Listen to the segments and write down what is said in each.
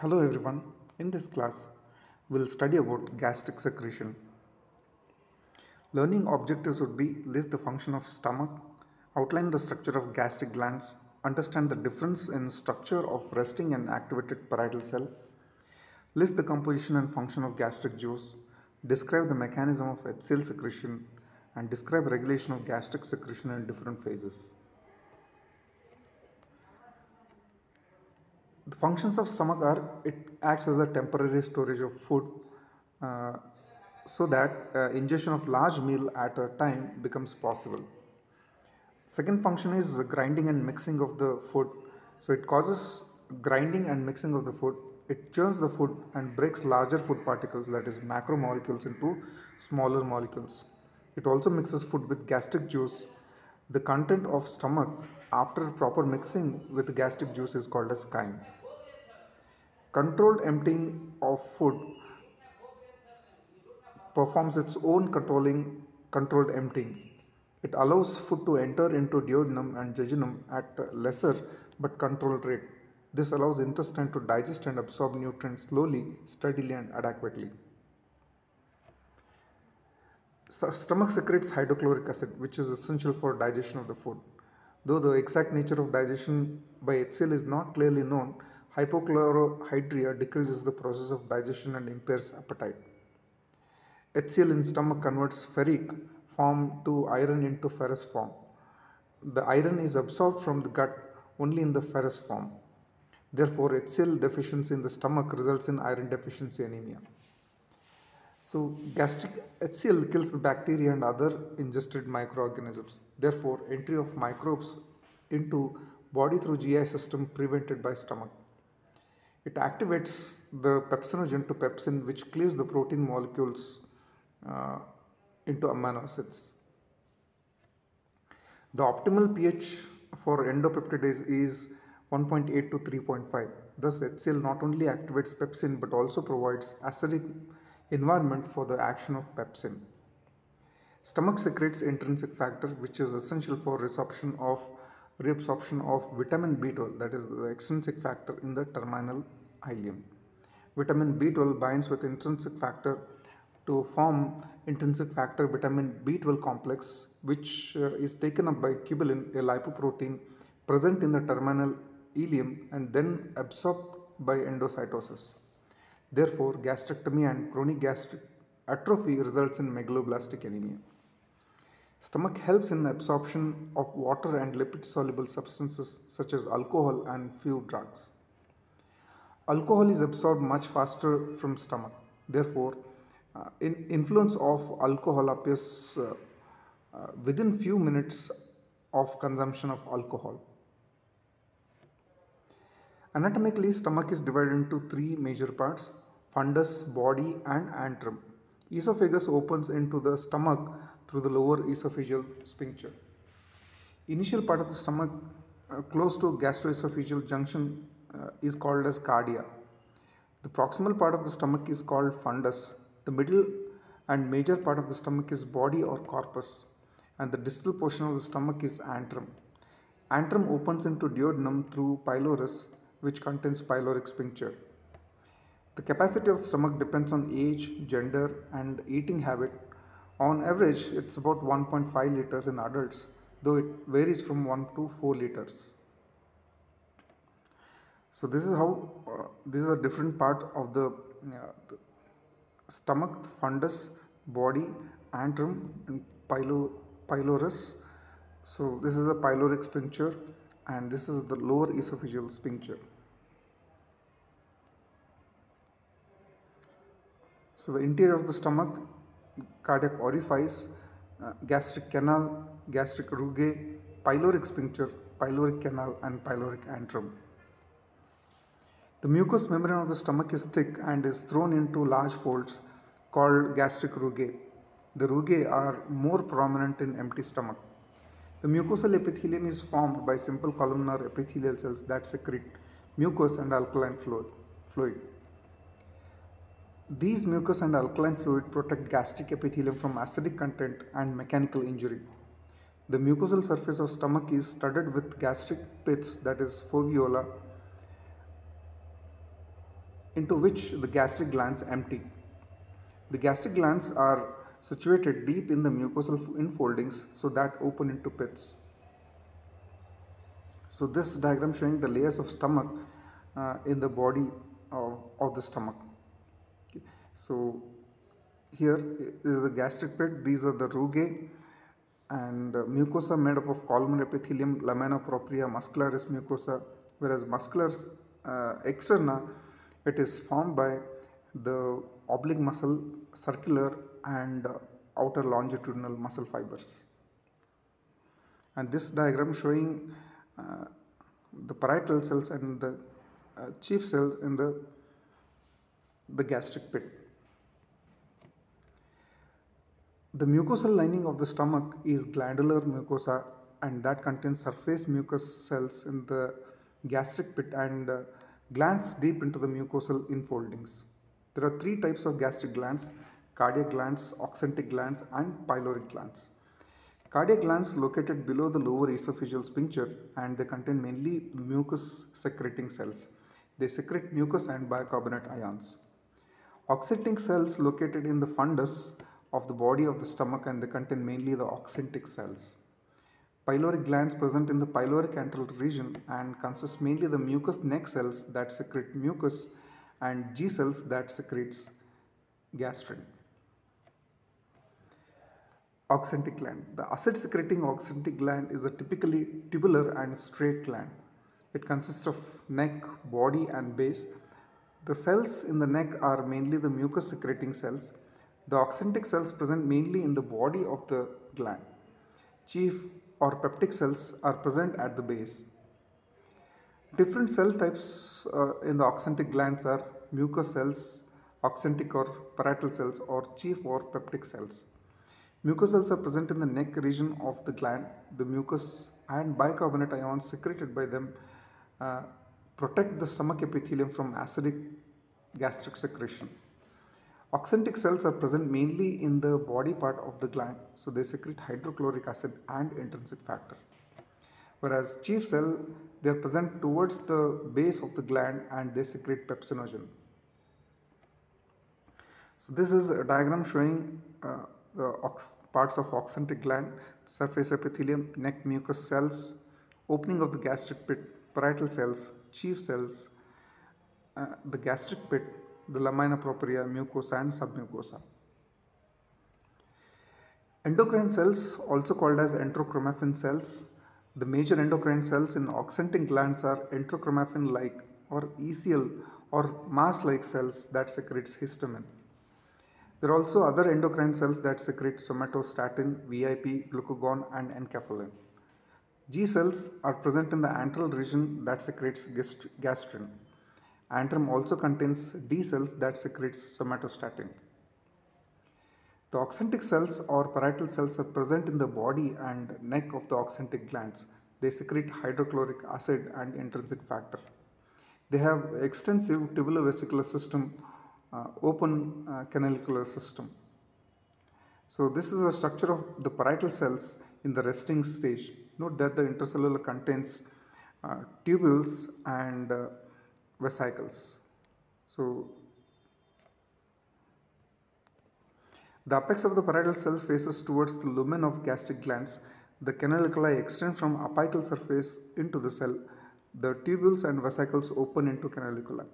Hello everyone. In this class, we'll study about gastric secretion. Learning objectives would be list the function of stomach, outline the structure of gastric glands, understand the difference in structure of resting and activated parietal cell, list the composition and function of gastric juice, describe the mechanism of HCl secretion, and describe regulation of gastric secretion in different phases. The functions of stomach are it acts as a temporary storage of food uh, so that uh, ingestion of large meal at a time becomes possible. Second function is grinding and mixing of the food. So it causes grinding and mixing of the food. It churns the food and breaks larger food particles that is macromolecules into smaller molecules. It also mixes food with gastric juice. The content of stomach after proper mixing with gastric juice is called as chyme. Controlled emptying of food performs its own controlling controlled emptying. It allows food to enter into duodenum and jejunum at lesser but controlled rate. This allows intestine to digest and absorb nutrients slowly, steadily and adequately. So stomach secretes hydrochloric acid which is essential for digestion of the food. Though the exact nature of digestion by HCl is not clearly known, hypochlorhydria decreases the process of digestion and impairs appetite. HCl in stomach converts ferric form to iron into ferrous form. The iron is absorbed from the gut only in the ferrous form. Therefore, HCl deficiency in the stomach results in iron deficiency anemia. So, gastric HCl kills the bacteria and other ingested microorganisms. Therefore, entry of microbes into body through GI system prevented by stomach. It activates the pepsinogen to pepsin which cleaves the protein molecules uh, into amino acids. The optimal pH for endopeptidase is 1.8 to 3.5. Thus, HCl not only activates pepsin but also provides acidic environment for the action of pepsin. Stomach secretes intrinsic factor which is essential for resorption of reabsorption of vitamin B12 that is the extrinsic factor in the terminal ileum. Vitamin B12 binds with intrinsic factor to form intrinsic factor vitamin B12 complex which uh, is taken up by cubilin, a lipoprotein present in the terminal ileum and then absorbed by endocytosis. Therefore, gastrectomy and chronic gastric atrophy results in megaloblastic anemia. Stomach helps in the absorption of water and lipid soluble substances such as alcohol and few drugs. Alcohol is absorbed much faster from stomach. Therefore, uh, in influence of alcohol appears uh, uh, within few minutes of consumption of alcohol. Anatomically, stomach is divided into three major parts fundus, body, and antrum. Esophagus opens into the stomach through the lower esophageal sphincter. Initial part of the stomach uh, close to gastroesophageal junction uh, is called as cardia. The proximal part of the stomach is called fundus. The middle and major part of the stomach is body or corpus and the distal portion of the stomach is antrum. Antrum opens into duodenum through pylorus which contains pyloric sphincter. The capacity of stomach depends on age, gender and eating habit. On average, it's about 1.5 liters in adults, though it varies from 1 to 4 liters. So this is how, uh, this is a different part of the, uh, the stomach, fundus, body, antrum and pylo, pylorus. So this is a pyloric sphincter and this is the lower esophageal sphincter. So the interior of the stomach, cardiac orifice, uh, gastric canal, gastric rugae, pyloric sphincter, pyloric canal and pyloric antrum. The mucous membrane of the stomach is thick and is thrown into large folds called gastric rugae. The rugae are more prominent in empty stomach. The mucosal epithelium is formed by simple columnar epithelial cells that secrete mucus and alkaline fluid. These mucus and alkaline fluid protect gastric epithelium from acidic content and mechanical injury. The mucosal surface of stomach is studded with gastric pits that is foveola into which the gastric glands empty. The gastric glands are situated deep in the mucosal infoldings so that open into pits. So this diagram showing the layers of stomach uh, in the body of, of the stomach. Okay. So here is the gastric pit, these are the rugae and uh, mucosa made up of columnar epithelium, lamina propria, muscularis mucosa, whereas musculars uh, externa, it is formed by the oblique muscle, circular and outer longitudinal muscle fibers. And this diagram showing uh, the parietal cells and the uh, chief cells in the, the gastric pit. The mucosal lining of the stomach is glandular mucosa and that contains surface mucous cells in the gastric pit and uh, glands deep into the mucosal infoldings. There are three types of gastric glands, cardiac glands, oxyntic glands and pyloric glands. Cardiac glands located below the lower esophageal sphincter and they contain mainly mucus secreting cells. They secrete mucus and bicarbonate ions. Oxyntic cells located in the fundus of the body of the stomach and they contain mainly the oxyntic cells. Pyloric glands present in the pyloric antral region and consist mainly the mucous neck cells that secrete mucus and G cells that secretes gastrin. Oxyntic gland. The acid secreting oxyntic gland is a typically tubular and straight gland. It consists of neck, body and base. The cells in the neck are mainly the mucus secreting cells. The oxyntic cells present mainly in the body of the gland. Chief or peptic cells are present at the base. Different cell types uh, in the oxyntic glands are mucous cells, oxyntic or parietal cells or chief or peptic cells. Mucous cells are present in the neck region of the gland. The mucus and bicarbonate ions secreted by them uh, protect the stomach epithelium from acidic gastric secretion. Oxyntic cells are present mainly in the body part of the gland, so they secrete hydrochloric acid and intrinsic factor. Whereas chief cell, they are present towards the base of the gland and they secrete pepsinogen. So this is a diagram showing uh, the parts of oxyntic gland, surface epithelium, neck mucous cells, opening of the gastric pit, parietal cells, chief cells, uh, the gastric pit, the lamina propria, mucosa and submucosa. Endocrine cells, also called as enterochromaffin cells, the major endocrine cells in oxyntic glands are enterochromaffin-like or ECL or mast-like cells that secretes histamine. There are also other endocrine cells that secrete somatostatin, VIP, glucagon and enkephalin. G cells are present in the antral region that secretes gastrin. Antrum also contains D cells that secretes somatostatin. The oxyntic cells or parietal cells are present in the body and neck of the oxyntic glands. They secrete hydrochloric acid and intrinsic factor. They have extensive tubulovesicular system, uh, open uh, canalicular system. So this is the structure of the parietal cells in the resting stage. Note that the intercellular contains uh, tubules and uh, vesicles. So the apex of the parietal cell faces towards the lumen of gastric glands. The canaliculi extend from apical surface into the cell. The tubules and vesicles open into canaliculi.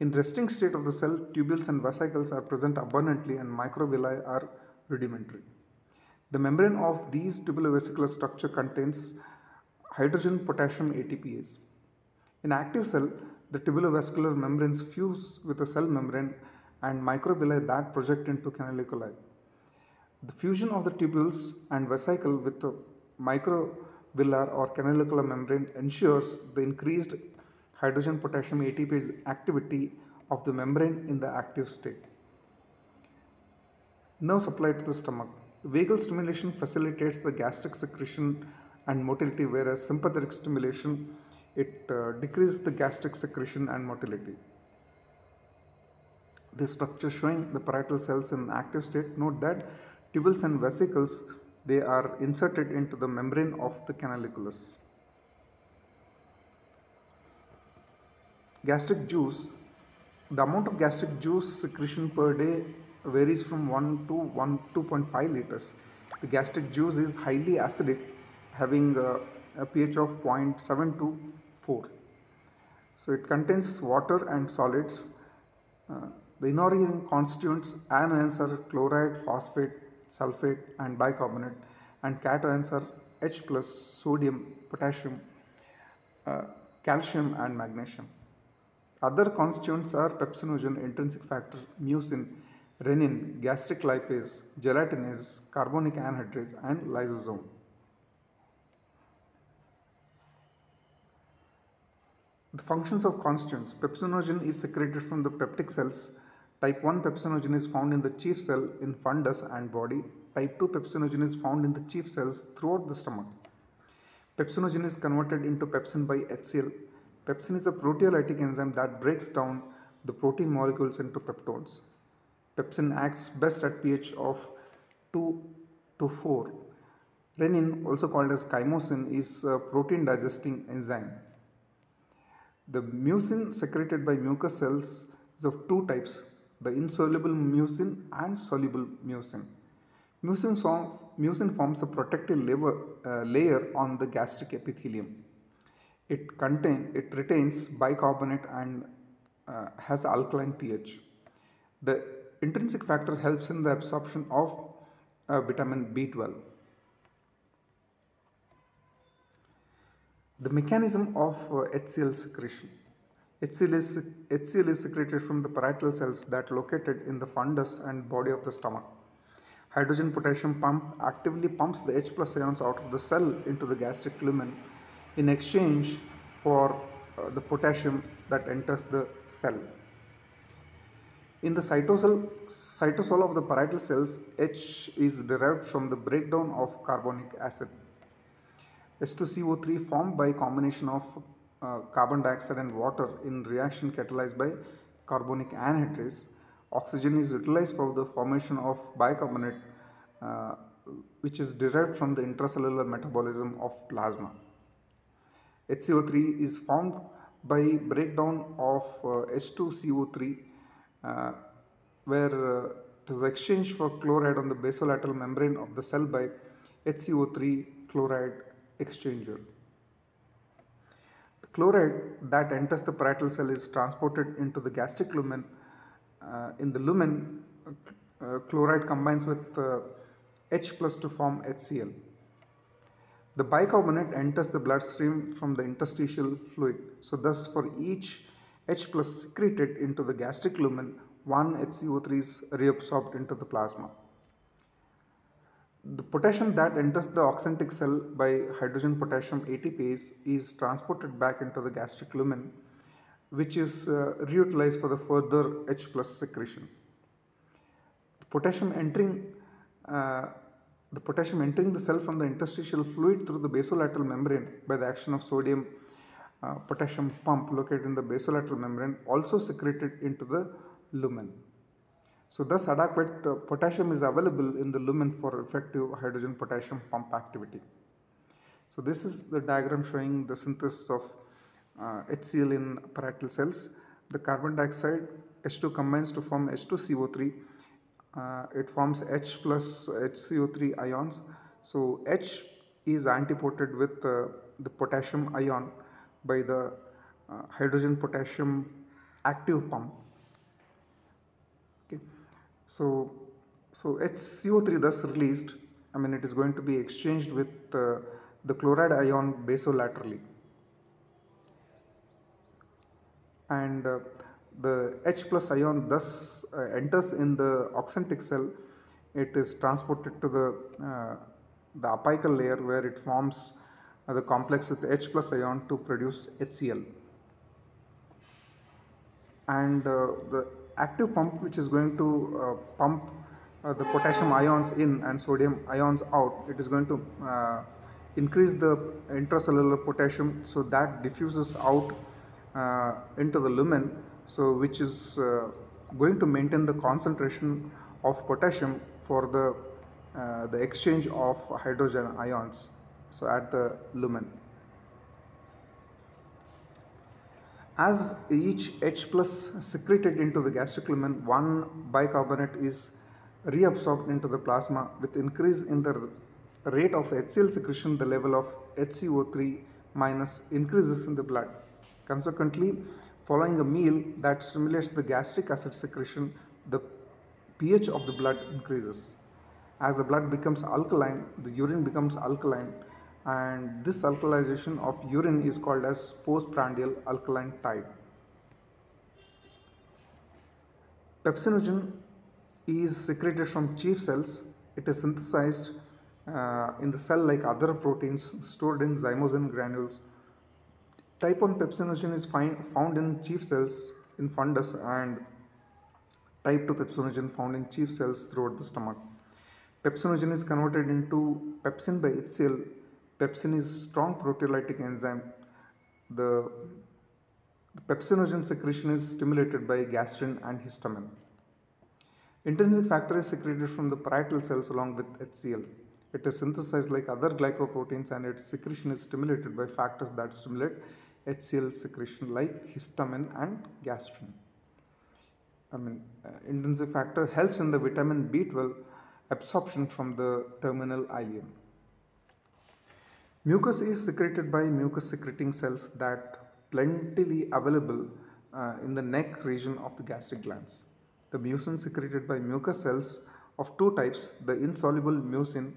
In resting state of the cell, tubules and vesicles are present abundantly and microvilli are rudimentary. The membrane of these tubulovesicular structure contains hydrogen potassium ATPase. In active cell, the tubulovesicular membranes fuse with the cell membrane and microvilli that project into canaliculi. The fusion of the tubules and vesicle with the microvillar or canalicular membrane ensures the increased hydrogen potassium ATPase activity of the membrane in the active state. Nerve supply to the stomach. Vagal stimulation facilitates the gastric secretion and motility whereas sympathetic stimulation it uh, decreases the gastric secretion and motility. This structure showing the parietal cells in active state. Note that tubules and vesicles they are inserted into the membrane of the canaliculus. Gastric juice The amount of gastric juice secretion per day varies from 1 to 1 2.5 liters. The gastric juice is highly acidic having a, a pH of 0.7 to 4. So it contains water and solids. Uh, the inorganic constituents anions are chloride, phosphate, sulfate and bicarbonate and cations are H plus, sodium, potassium, uh, calcium and magnesium. Other constituents are pepsinogen, intrinsic factor, mucin, rennin, gastric lipase, gelatinase, carbonic anhydrase and lysozyme. The functions of constituents. Pepsinogen is secreted from the peptic cells. Type 1 pepsinogen is found in the chief cell in fundus and body. Type 2 pepsinogen is found in the chief cells throughout the stomach. Pepsinogen is converted into pepsin by HCl. Pepsin is a proteolytic enzyme that breaks down the protein molecules into peptones. Pepsin acts best at pH of 2 to 4. Rennin, also called as chymosin, is a protein digesting enzyme. The mucin secreted by mucous cells is of two types, the insoluble mucin and soluble mucin. Mucin, mucin forms a protective layer, uh, layer on the gastric epithelium. It, contain, it retains bicarbonate and uh, has alkaline pH. The intrinsic factor helps in the absorption of uh, vitamin B12. The mechanism of uh, HCl secretion. HCl is, HCl is secreted from the parietal cells that located in the fundus and body of the stomach. Hydrogen potassium pump actively pumps the H plus ions out of the cell into the gastric lumen in exchange for uh, the potassium that enters the cell. In the cytosol, cytosol of the parietal cells, H is derived from the breakdown of carbonic acid. H2CO3 formed by combination of uh, carbon dioxide and water in reaction catalyzed by carbonic anhydrase. Oxygen is utilized for the formation of bicarbonate uh, which is derived from the intracellular metabolism of plasma. HCO3 is formed by breakdown of uh, H2CO3 uh, where uh, it is exchanged for chloride on the basolateral membrane of the cell by HCO3 chloride exchanger. The chloride that enters the parietal cell is transported into the gastric lumen. Uh, in the lumen, uh, chloride combines with uh, H plus to form HCl. The bicarbonate enters the bloodstream from the interstitial fluid. So thus for each H plus secreted into the gastric lumen, one HCO3 is reabsorbed into the plasma. The potassium that enters the oxyntic cell by hydrogen potassium ATPase is transported back into the gastric lumen which is uh, reutilized for the further H plus secretion. The potassium entering uh, the potassium entering the cell from the interstitial fluid through the basolateral membrane by the action of sodium uh, potassium pump located in the basolateral membrane also secreted into the lumen. So thus adequate uh, potassium is available in the lumen for effective hydrogen potassium pump activity. So this is the diagram showing the synthesis of uh, HCl in parietal cells. The carbon dioxide H2 combines to form H2CO3. Uh, it forms H plus HCO3 ions. So H is antiported with uh, the potassium ion by the uh, hydrogen potassium active pump so, so HCO3 thus released, I mean it is going to be exchanged with uh, the chloride ion basolaterally. And uh, the H plus ion thus uh, enters in the oxyntic cell, it is transported to the, uh, the apical layer where it forms uh, the complex with H plus ion to produce HCl. And uh, the active pump which is going to uh, pump uh, the potassium ions in and sodium ions out. It is going to uh, increase the intracellular potassium so that diffuses out uh, into the lumen so which is uh, going to maintain the concentration of potassium for the uh, the exchange of hydrogen ions so at the lumen As each H plus secreted into the gastric lumen, one bicarbonate is reabsorbed into the plasma with increase in the rate of HCl secretion the level of HCO3 minus increases in the blood. Consequently, following a meal that stimulates the gastric acid secretion, the pH of the blood increases. As the blood becomes alkaline, the urine becomes alkaline and this alkalization of urine is called as postprandial alkaline tide. Pepsinogen is secreted from chief cells. It is synthesized uh, in the cell like other proteins stored in zymogen granules. Type 1 pepsinogen is find, found in chief cells in fundus and type 2 pepsinogen found in chief cells throughout the stomach. Pepsinogen is converted into pepsin by HCl Pepsin is a strong proteolytic enzyme. The, the pepsinogen secretion is stimulated by gastrin and histamine. Intrinsic factor is secreted from the parietal cells along with HCl. It is synthesized like other glycoproteins and its secretion is stimulated by factors that stimulate HCl secretion like histamine and gastrin. I mean, uh, intrinsic factor helps in the vitamin B12 absorption from the terminal ileum. Mucus is secreted by mucus secreting cells that plentifully available uh, in the neck region of the gastric glands. The mucin secreted by mucus cells of two types, the insoluble mucin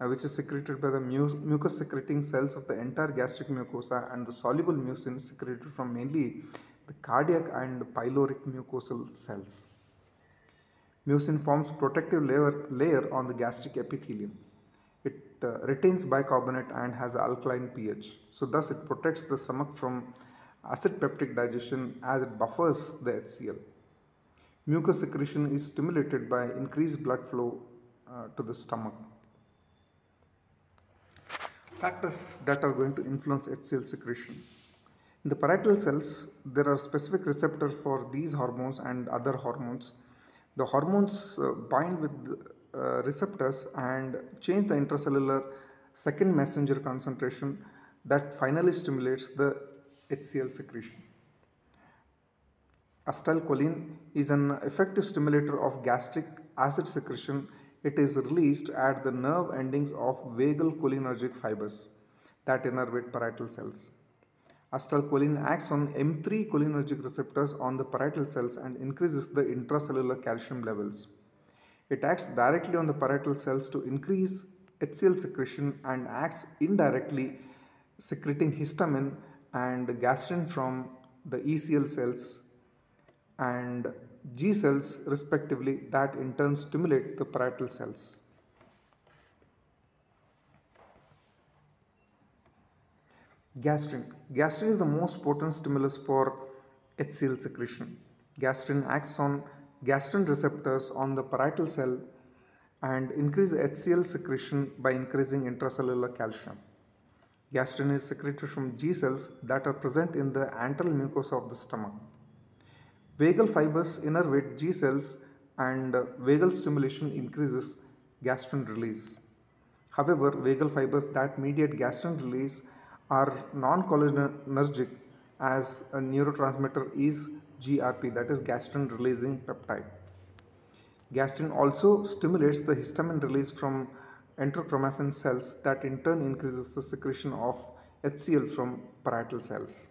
uh, which is secreted by the mu mucus secreting cells of the entire gastric mucosa and the soluble mucin secreted from mainly the cardiac and pyloric mucosal cells. Mucin forms protective layer, layer on the gastric epithelium retains bicarbonate and has alkaline pH. So thus it protects the stomach from acid peptic digestion as it buffers the HCl. Mucus secretion is stimulated by increased blood flow uh, to the stomach. Factors that are going to influence HCl secretion. In the parietal cells, there are specific receptors for these hormones and other hormones. The hormones uh, bind with uh, receptors and change the intracellular second messenger concentration that finally stimulates the HCl secretion. Acetylcholine is an effective stimulator of gastric acid secretion. It is released at the nerve endings of vagal cholinergic fibers that innervate parietal cells. Acetylcholine acts on M3 cholinergic receptors on the parietal cells and increases the intracellular calcium levels. It acts directly on the parietal cells to increase HCl secretion and acts indirectly secreting histamine and gastrin from the ECL cells and G cells respectively that in turn stimulate the parietal cells. Gastrin. Gastrin is the most potent stimulus for HCl secretion. Gastrin acts on gastrin receptors on the parietal cell and increase HCl secretion by increasing intracellular calcium. Gastrin is secreted from G cells that are present in the antral mucosa of the stomach. Vagal fibers innervate G cells and uh, vagal stimulation increases gastrin release. However, vagal fibers that mediate gastrin release are non-cholinergic as a neurotransmitter is GRP that is gastrin releasing peptide. Gastrin also stimulates the histamine release from enterochromaffin cells that in turn increases the secretion of HCl from parietal cells.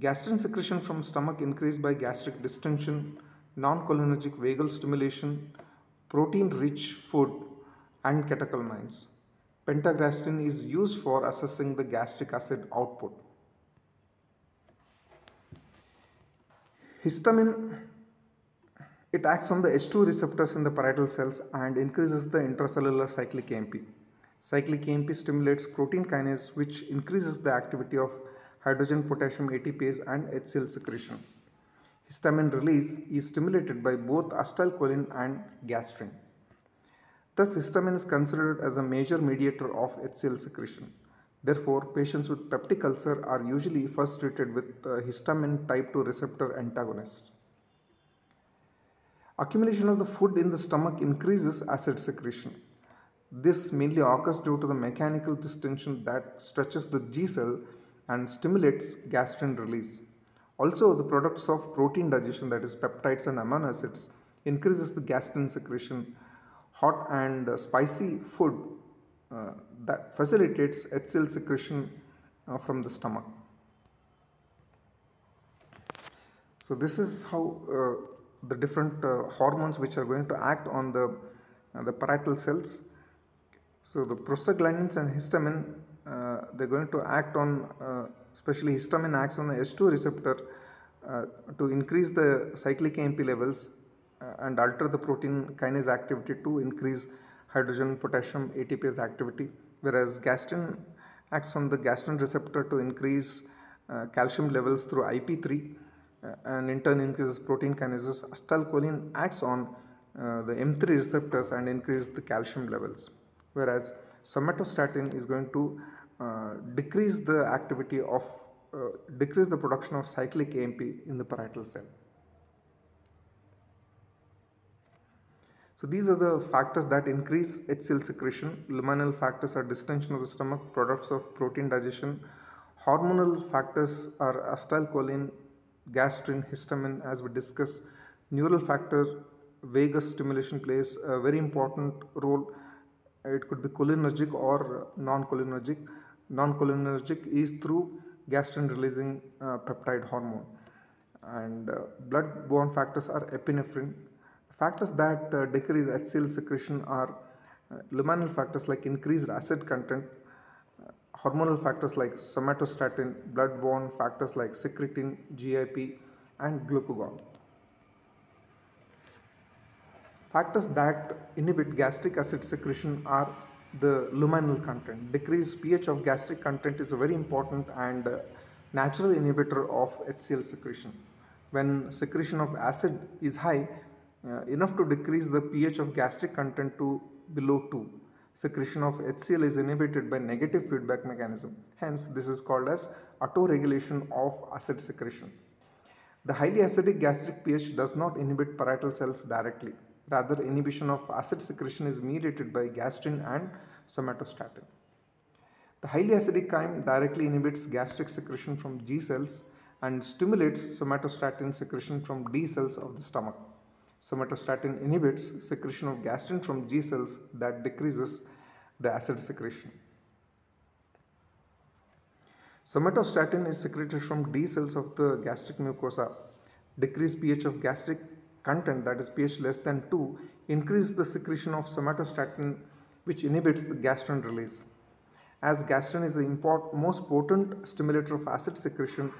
Gastrin secretion from stomach increased by gastric distension, non-cholinergic vagal stimulation, protein-rich food and catecholamines. Pentagastrin is used for assessing the gastric acid output. Histamine, it acts on the H2 receptors in the parietal cells and increases the intracellular cyclic AMP. Cyclic AMP stimulates protein kinase which increases the activity of hydrogen potassium ATPase and HCl secretion. Histamine release is stimulated by both acetylcholine and gastrin. Thus, histamine is considered as a major mediator of HCl secretion. Therefore, patients with peptic ulcer are usually first treated with uh, histamine type 2 receptor antagonist. Accumulation of the food in the stomach increases acid secretion. This mainly occurs due to the mechanical distension that stretches the G cell and stimulates gastrin release. Also, the products of protein digestion, that is peptides and amino acids, increases the gastrin secretion. Hot and spicy food uh, that facilitates HCl secretion uh, from the stomach. So this is how uh, the different uh, hormones which are going to act on the uh, the parietal cells. So the prostaglandins and histamine they're going to act on especially histamine acts on the H2 receptor to increase the cyclic AMP levels and alter the protein kinase activity to increase hydrogen potassium ATPase activity whereas gastrin acts on the gastrin receptor to increase uh, calcium levels through IP3 uh, and in turn increases protein kinases. Acetylcholine acts on uh, the M3 receptors and increases the calcium levels whereas somatostatin is going to uh, decrease the activity of uh, decrease the production of cyclic AMP in the parietal cell. So these are the factors that increase HCl secretion. Luminal factors are distension of the stomach, products of protein digestion. Hormonal factors are acetylcholine, gastrin, histamine as we discussed. Neural factor, vagus stimulation plays a very important role. It could be cholinergic or non-cholinergic. Non-cholinergic is through gastrin releasing uh, peptide hormone. And uh, blood-borne factors are epinephrine. Factors that uh, decrease HCl secretion are uh, luminal factors like increased acid content, hormonal factors like somatostatin, blood-borne factors like secretin, GIP and glucagon. Factors that inhibit gastric acid secretion are the luminal content. Decreased pH of gastric content is a very important and uh, natural inhibitor of HCl secretion. When secretion of acid is high, uh, enough to decrease the pH of gastric content to below 2 secretion of HCl is inhibited by negative feedback mechanism. Hence, this is called as autoregulation of acid secretion. The highly acidic gastric pH does not inhibit parietal cells directly. Rather, inhibition of acid secretion is mediated by gastrin and somatostatin. The highly acidic chyme directly inhibits gastric secretion from G cells and stimulates somatostatin secretion from D cells of the stomach. Somatostatin inhibits secretion of gastrin from G cells that decreases the acid secretion. Somatostatin is secreted from D cells of the gastric mucosa. Decreased pH of gastric content that is pH less than 2 increase the secretion of somatostatin which inhibits the gastrin release. As gastrin is the import, most potent stimulator of acid secretion,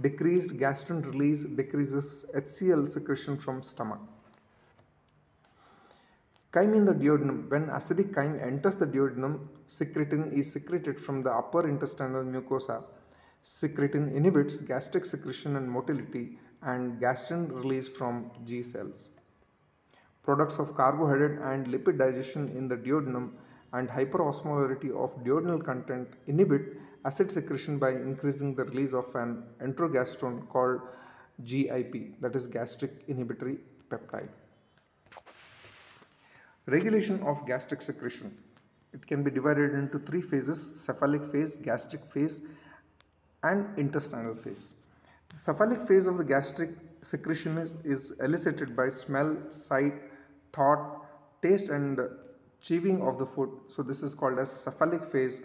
decreased gastrin release decreases HCl secretion from stomach. Chyme in the duodenum. When acidic chyme enters the duodenum, secretin is secreted from the upper intestinal mucosa. Secretin inhibits gastric secretion and motility and gastrin release from G cells. Products of carbohydrate and lipid digestion in the duodenum and hyperosmolarity of duodenal content inhibit acid secretion by increasing the release of an enterogastrone called GIP that is gastric inhibitory peptide. Regulation of gastric secretion. It can be divided into three phases cephalic phase, gastric phase, and intestinal phase. The cephalic phase of the gastric secretion is, is elicited by smell, sight, thought, taste, and chewing of the food. So, this is called as cephalic phase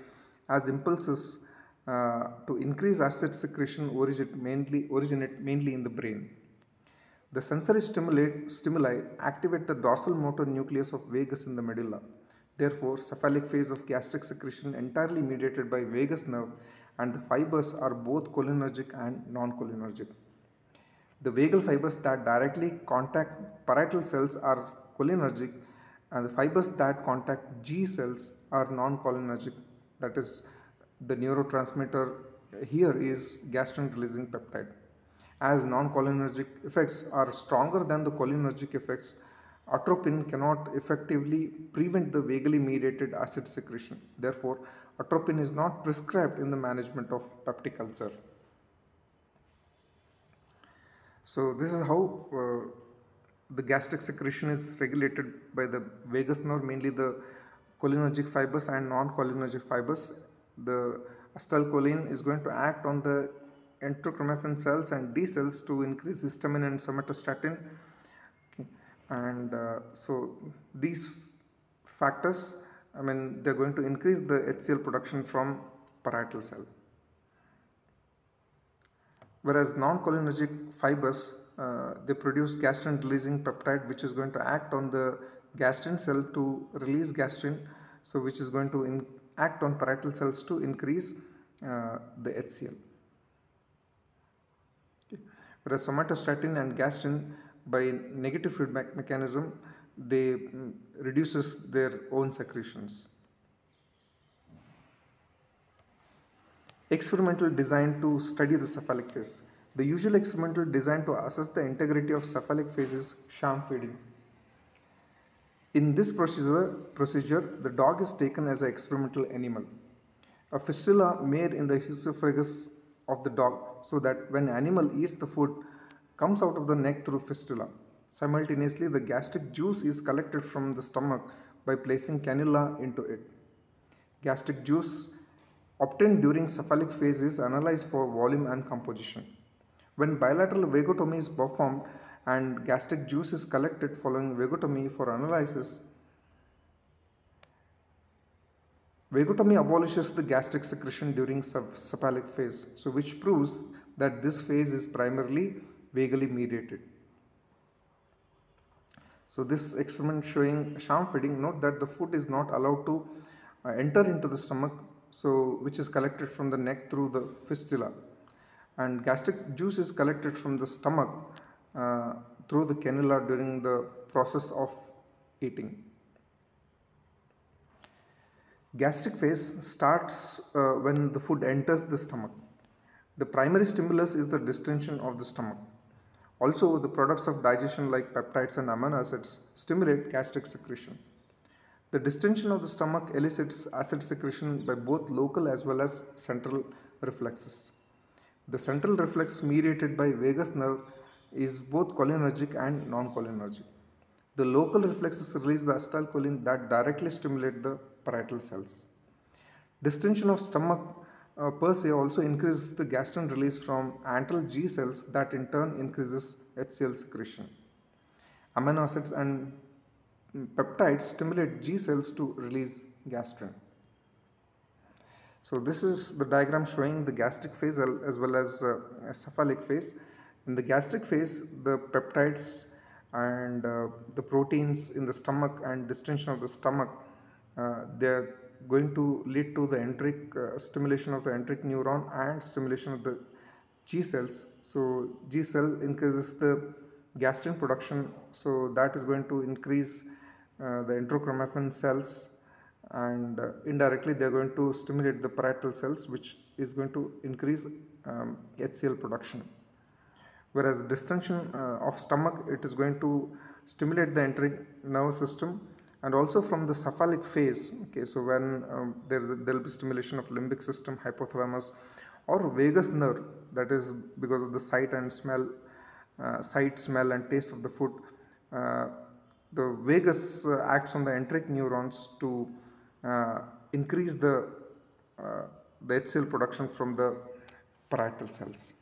as impulses uh, to increase acid secretion originate mainly, originate mainly in the brain. The sensory stimuli activate the dorsal motor nucleus of vagus in the medulla. Therefore, cephalic phase of gastric secretion entirely mediated by vagus nerve and the fibers are both cholinergic and non-cholinergic. The vagal fibers that directly contact parietal cells are cholinergic and the fibers that contact G cells are non-cholinergic. That is the neurotransmitter here is gastrin releasing peptide as non-cholinergic effects are stronger than the cholinergic effects, atropine cannot effectively prevent the vagally mediated acid secretion. Therefore, atropine is not prescribed in the management of peptic ulcer. So this is how uh, the gastric secretion is regulated by the vagus nerve, mainly the cholinergic fibers and non-cholinergic fibers. The acetylcholine is going to act on the enterochromaffin cells and D cells to increase histamine and somatostatin. Okay. And uh, so these factors, I mean, they're going to increase the HCl production from parietal cell. Whereas non-cholinergic fibers, uh, they produce gastrin releasing peptide which is going to act on the gastrin cell to release gastrin so which is going to act on parietal cells to increase uh, the HCl. Whereas somatostatin and gastrin by negative feedback mechanism they um, reduces their own secretions. Experimental design to study the cephalic phase. The usual experimental design to assess the integrity of cephalic phase is sham feeding. In this procedure, procedure, the dog is taken as an experimental animal. A fistula made in the esophagus of the dog so that when animal eats the food comes out of the neck through fistula. Simultaneously, the gastric juice is collected from the stomach by placing cannula into it. Gastric juice obtained during cephalic phase is analyzed for volume and composition. When bilateral vagotomy is performed and gastric juice is collected following vagotomy for analysis, vagotomy abolishes the gastric secretion during cephalic phase, so which proves that this phase is primarily vagally mediated. So this experiment showing sham feeding, note that the food is not allowed to uh, enter into the stomach so which is collected from the neck through the fistula and gastric juice is collected from the stomach uh, through the cannula during the process of eating. Gastric phase starts uh, when the food enters the stomach. The primary stimulus is the distension of the stomach. Also, the products of digestion like peptides and amino acids stimulate gastric secretion. The distension of the stomach elicits acid secretion by both local as well as central reflexes. The central reflex mediated by vagus nerve is both cholinergic and non-cholinergic. The local reflexes release the acetylcholine that directly stimulate the parietal cells. Distension of stomach uh, per se also increases the gastrin release from antral G cells that in turn increases HCl secretion. Amino acids and peptides stimulate G cells to release gastrin. So this is the diagram showing the gastric phase as well as uh, cephalic phase. In the gastric phase, the peptides and uh, the proteins in the stomach and distension of the stomach, they are going to lead to the enteric uh, stimulation of the enteric neuron and stimulation of the G cells. So G cell increases the gastrin production, so that is going to increase uh, the enterochromaffin cells and uh, indirectly they are going to stimulate the parietal cells which is going to increase um, HCl production. Whereas distension uh, of stomach it is going to stimulate the enteric nervous system and also from the cephalic phase okay so when um, there will be stimulation of limbic system hypothalamus or vagus nerve that is because of the sight and smell uh, sight smell and taste of the food uh, the vagus uh, acts on the enteric neurons to uh, increase the, uh, the HCl production from the parietal cells.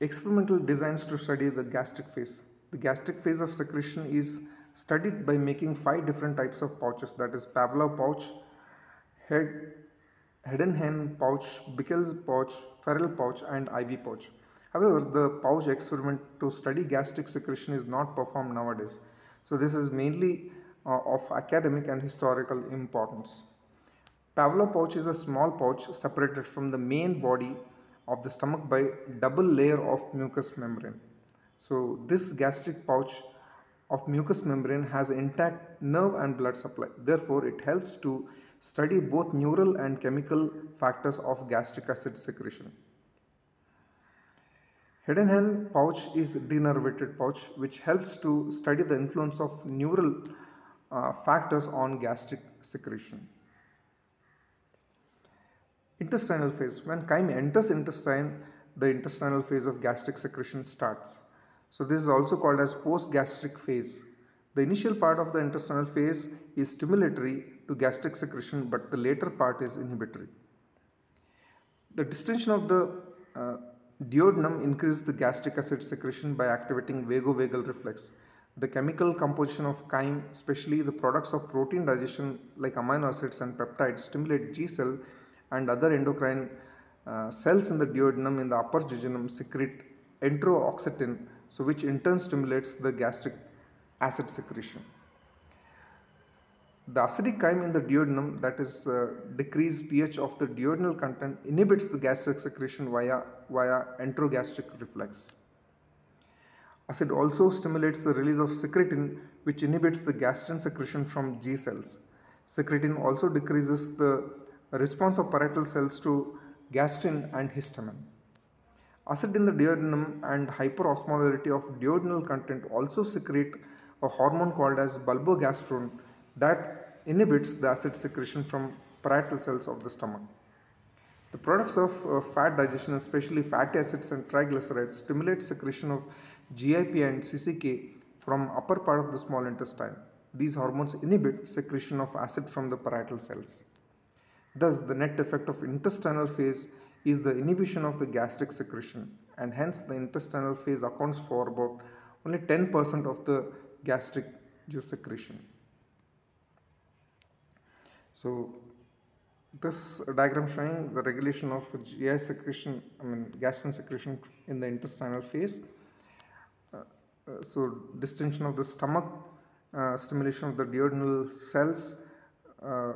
Experimental designs to study the gastric phase. The gastric phase of secretion is studied by making five different types of pouches that is Pavlov pouch, head, Heidenhain pouch, Bickel's pouch, Ferrel pouch and Ivy pouch. However, the pouch experiment to study gastric secretion is not performed nowadays. So this is mainly uh, of academic and historical importance. Pavlov pouch is a small pouch separated from the main body of the stomach by double layer of mucous membrane. So this gastric pouch of mucous membrane has intact nerve and blood supply. Therefore, it helps to study both neural and chemical factors of gastric acid secretion. Heidenhain pouch is denervated pouch which helps to study the influence of neural uh, factors on gastric secretion. Intestinal phase. When chyme enters intestine, the intestinal phase of gastric secretion starts. So this is also called as post-gastric phase. The initial part of the intestinal phase is stimulatory to gastric secretion but the later part is inhibitory. The distension of the uh, duodenum increases the gastric acid secretion by activating vagovagal reflex. The chemical composition of chyme, especially the products of protein digestion like amino acids and peptides, stimulate G cell and other endocrine uh, cells in the duodenum in the upper jejunum secrete enterooxyntin, so which in turn stimulates the gastric acid secretion. The acidic chyme in the duodenum that is uh, decreased pH of the duodenal content inhibits the gastric secretion via, via enterogastric reflex. Acid also stimulates the release of secretin which inhibits the gastrin secretion from G cells. Secretin also decreases the response of parietal cells to gastrin and histamine. Acid in the duodenum and hyperosmolarity of duodenal content also secrete a hormone called as bulbogastrone that inhibits the acid secretion from parietal cells of the stomach. The products of uh, fat digestion, especially fatty acids and triglycerides, stimulate secretion of GIP and CCK from upper part of the small intestine. These hormones inhibit secretion of acid from the parietal cells. Thus, the net effect of intestinal phase is the inhibition of the gastric secretion and hence the intestinal phase accounts for about only 10% of the gastric juice secretion. So, this diagram showing the regulation of GI secretion, I mean gastrin secretion in the intestinal phase. Uh, uh, so, distension of the stomach, uh, stimulation of the duodenal cells, uh,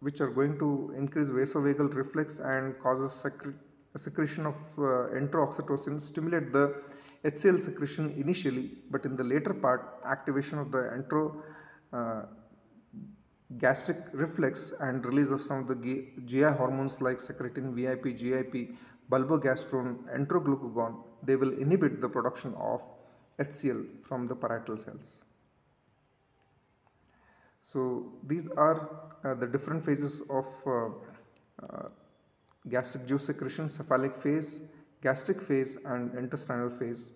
which are going to increase vasovagal reflex and causes secre secretion of uh, enterooxyntin, stimulate the HCl secretion initially, but in the later part, activation of the entero uh, gastric reflex and release of some of the GI hormones like secretin, VIP, GIP, bulbogastrone, enteroglucagon, they will inhibit the production of HCl from the parietal cells. So these are uh, the different phases of uh, uh, gastric juice secretion, cephalic phase, gastric phase and intestinal phase.